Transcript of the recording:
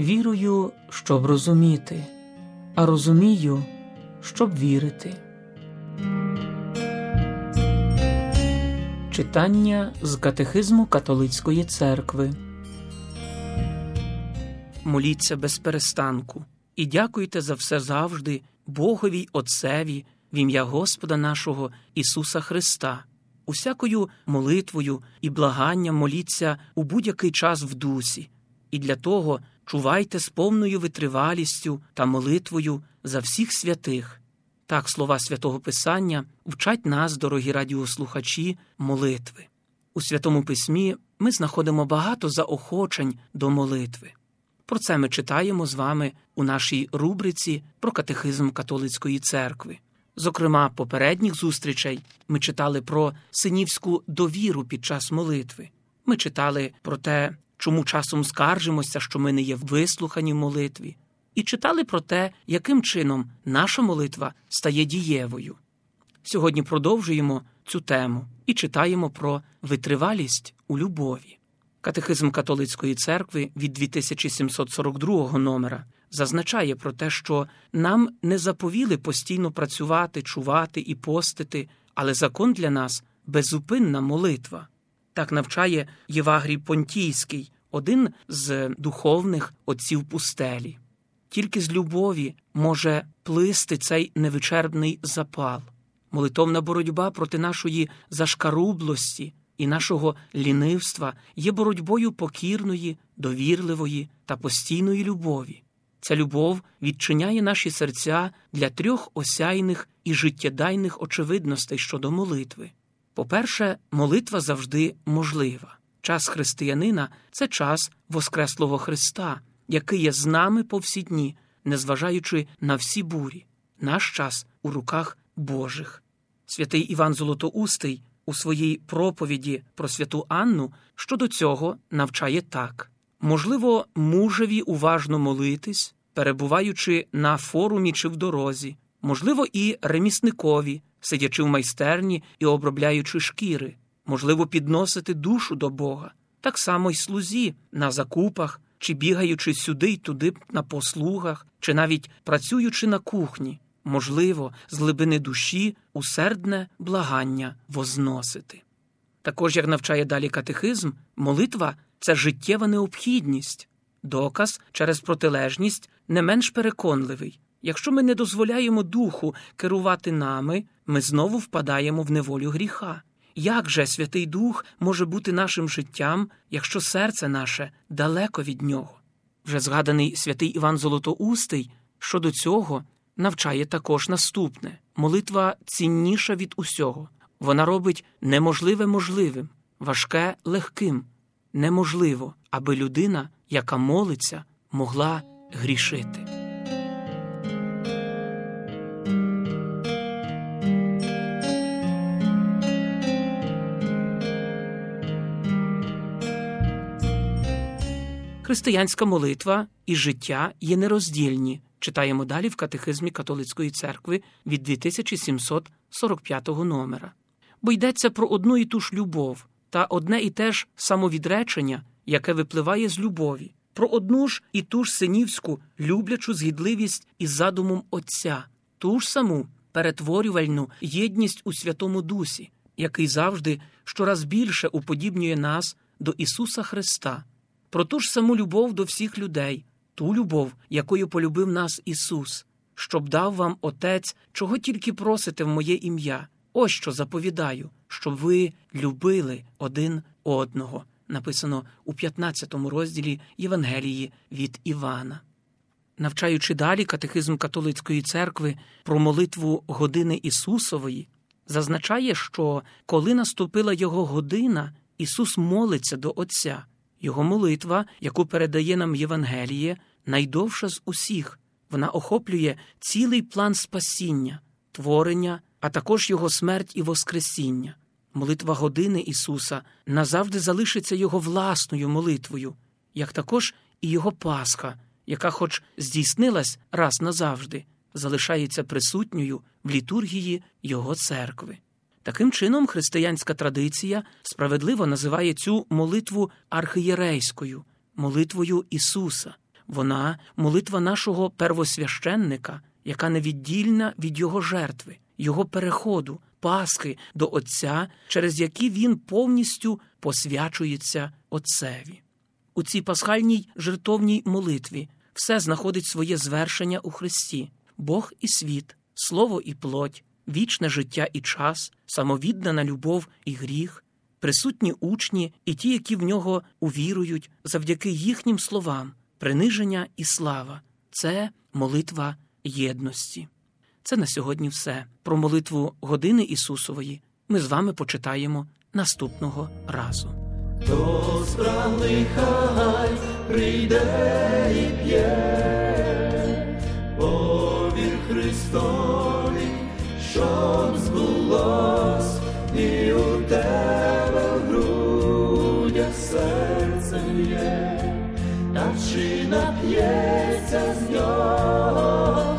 Вірую, щоб розуміти, а розумію, щоб вірити. Читання з катехизму католицької церкви. Моліться без перестанку і дякуйте за все завжди Богові Отцеві в ім'я Господа нашого Ісуса Христа. Усякою молитвою і благанням моліться у будь-який час в дусі, і для того чувайте з повною витривалістю та молитвою за всіх святих. Так слова святого Писання вчать нас, дорогі радіослухачі, молитви. У Святому Письмі ми знаходимо багато заохочень до молитви. Про це ми читаємо з вами у нашій рубриці про катехизм католицької церкви. Зокрема, попередніх зустрічей ми читали про синівську довіру під час молитви. Ми читали про те, чому часом скаржимося, що ми не є вислухані в молитві, і читали про те, яким чином наша молитва стає дієвою. Сьогодні продовжуємо цю тему і читаємо про витривалість у любові. Катехизм католицької церкви від 2742 номера зазначає про те, що нам не заповіли постійно працювати, чувати і постити, але закон для нас безупинна молитва. Так навчає Євагрій Понтійський, один з духовних отців пустелі. Тільки з любові може плисти цей невичерпний запал, молитовна боротьба проти нашої зашкарублості і нашого лінивства є боротьбою покірної, довірливої та постійної любові. Ця любов відчиняє наші серця для трьох осяйних і життєдайних очевидностей щодо молитви. По-перше, молитва завжди можлива. Час християнина це час Воскреслого Христа, який є з нами по всі дні, незважаючи на всі бурі. Наш час у руках Божих. Святий Іван Золотоустий у своїй проповіді про святу Анну щодо цього навчає так: можливо, мужеві уважно молитись, перебуваючи на форумі чи в дорозі, можливо, і ремісникові, сидячи в майстерні і обробляючи шкіри, можливо, підносити душу до Бога, так само й слузі на закупах, чи бігаючи сюди й туди на послугах, чи навіть працюючи на кухні можливо, з глибини душі усердне благання возносити. Також, як навчає далі катехизм, молитва це життєва необхідність, доказ через протилежність не менш переконливий. Якщо ми не дозволяємо духу керувати нами, ми знову впадаємо в неволю гріха. Як же Святий Дух може бути нашим життям, якщо серце наше далеко від нього? Вже згаданий святий Іван Золотоустий щодо цього навчає також наступне молитва цінніша від усього. Вона робить неможливе можливим, важке легким. Неможливо, аби людина, яка молиться, могла грішити. Християнська молитва і життя є нероздільні. Читаємо далі в катехизмі католицької церкви від 2745 номера. Бо йдеться про одну і ту ж любов та одне і те ж самовідречення, яке випливає з любові, про одну ж і ту ж синівську люблячу згідливість із задумом Отця, ту ж саму перетворювальну єдність у Святому Дусі, який завжди щораз більше уподібнює нас до Ісуса Христа, про ту ж саму любов до всіх людей ту любов, якою полюбив нас Ісус, щоб дав вам Отець, чого тільки просите в моє ім'я. Ось що заповідаю, щоб ви любили один одного. Написано у 15 розділі Євангелії від Івана. Навчаючи далі катехизм католицької церкви про молитву години Ісусової, зазначає, що коли наступила Його година, Ісус молиться до Отця. Його молитва, яку передає нам Євангеліє, найдовша з усіх. Вона охоплює цілий план спасіння, творення, а також Його смерть і Воскресіння. Молитва години Ісуса назавжди залишиться Його власною молитвою, як також і Його Пасха, яка, хоч здійснилась раз назавжди, залишається присутньою в літургії Його церкви. Таким чином, християнська традиція справедливо називає цю молитву архієрейською, молитвою Ісуса. Вона молитва нашого первосвященника, яка невіддільна від його жертви, його переходу, Пасхи до Отця, через які він повністю посвячується Отцеві. У цій пасхальній жертовній молитві все знаходить своє звершення у Христі, Бог і світ, слово і плоть, вічне життя і час, самовіддана любов і гріх, присутні учні і ті, які в нього увірують завдяки їхнім словам, приниження і слава це молитва єдності. Це на сьогодні все. Про молитву години Ісусової ми з вами почитаємо наступного разу. Хто справний хай прийде і п'є, повір Христові, щоб збулось, і у тебе в грудях серце є, та чи нап'ється з нього